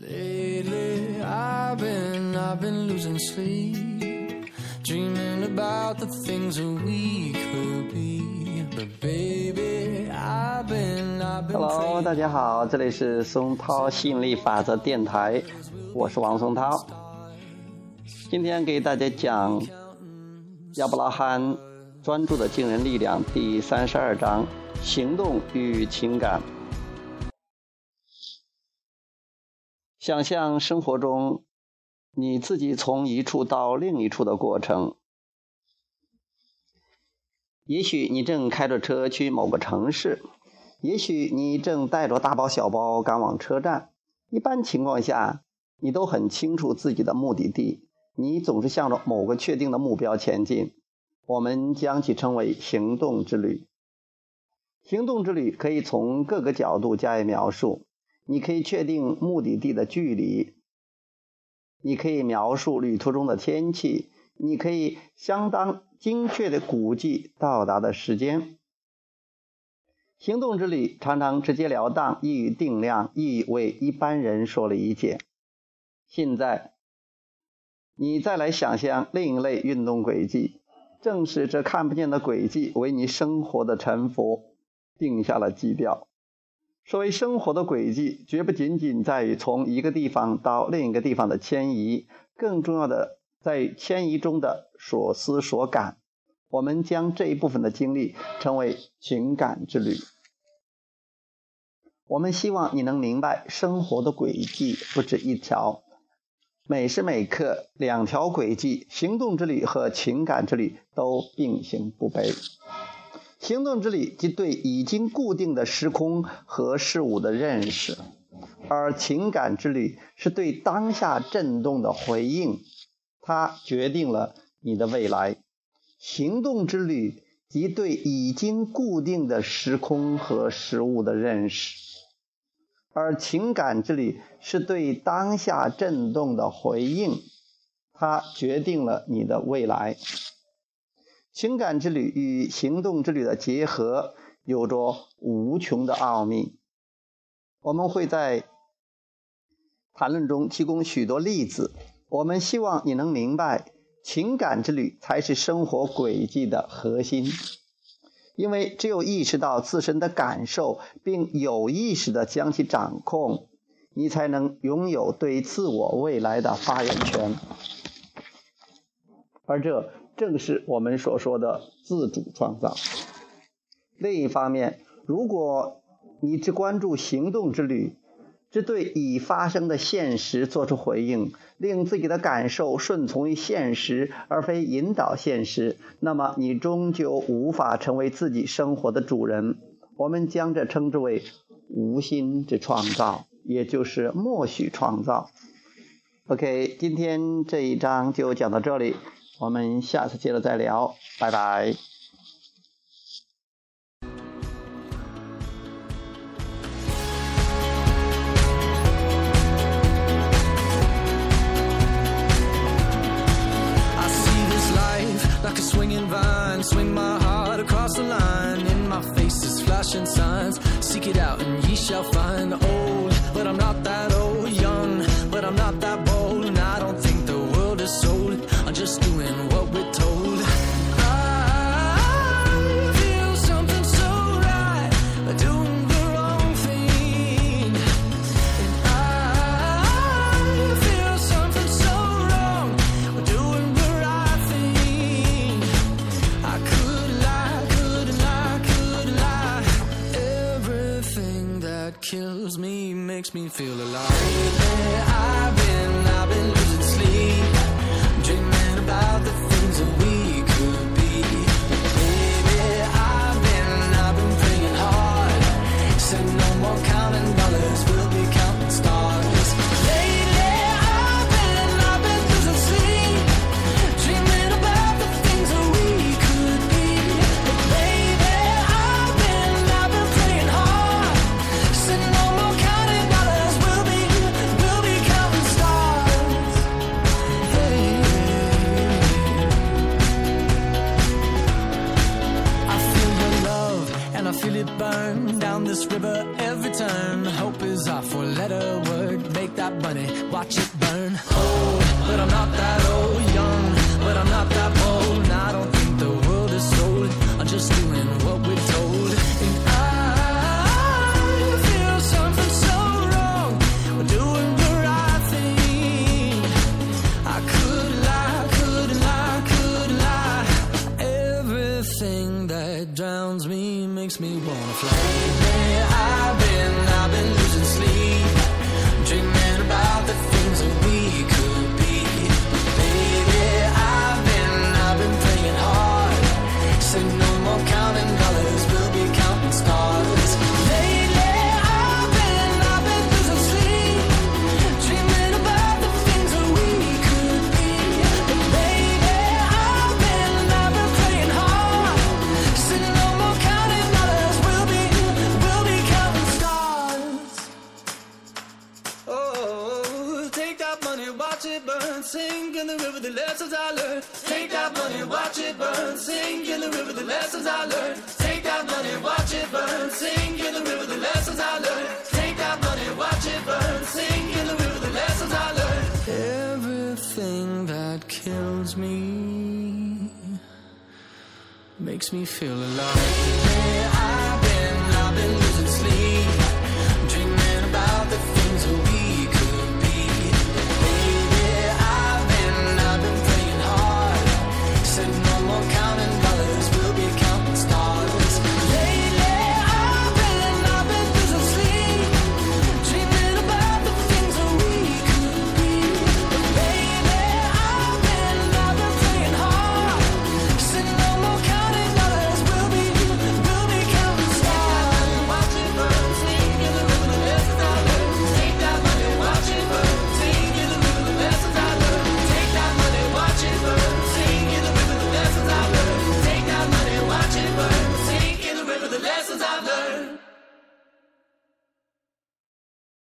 Lately, I've been, I've been losing sleep, dreaming about the things that we could be. But baby, I've been, I've been. Hello，大家好，这里是松涛吸引力法则电台，我是王松涛。今天给大家讲亚伯拉罕专注的惊人力量第三十二章：行动与情感。想象生活中你自己从一处到另一处的过程。也许你正开着车去某个城市，也许你正带着大包小包赶往车站。一般情况下，你都很清楚自己的目的地，你总是向着某个确定的目标前进。我们将其称为行动之旅。行动之旅可以从各个角度加以描述。你可以确定目的地的距离，你可以描述旅途中的天气，你可以相当精确的估计到达的时间。行动之旅常常直截了当，易于定量，易为一般人所理解。现在，你再来想象另一类运动轨迹，正是这看不见的轨迹为你生活的沉浮定下了基调。所谓生活的轨迹，绝不仅仅在于从一个地方到另一个地方的迁移，更重要的在于迁移中的所思所感。我们将这一部分的经历称为情感之旅。我们希望你能明白，生活的轨迹不止一条，每时每刻两条轨迹，行动之旅和情感之旅都并行不悖。行动之旅即对已经固定的时空和事物的认识，而情感之旅是对当下震动的回应，它决定了你的未来。行动之旅即对已经固定的时空和事物的认识，而情感之旅是对当下震动的回应，它决定了你的未来。情感之旅与行动之旅的结合有着无穷的奥秘。我们会在谈论中提供许多例子。我们希望你能明白，情感之旅才是生活轨迹的核心。因为只有意识到自身的感受，并有意识地将其掌控，你才能拥有对自我未来的发言权。而这。正是我们所说的自主创造。另一方面，如果你只关注行动之旅，只对已发生的现实做出回应，令自己的感受顺从于现实而非引导现实，那么你终究无法成为自己生活的主人。我们将这称之为无心之创造，也就是默许创造。OK，今天这一章就讲到这里。我们下次接着再聊，拜拜。makes Me feel alive. car four letter word. Make that money, watch it burn. Oh. we could river, the lessons I learned. Take that money, watch it burn. Sing in the river, the lessons I learned. Take that money, watch it burn. Sing in the river, the lessons I learned. Take that money, watch it burn. Sing in the river, the lessons I learned. Everything that kills me makes me feel alive.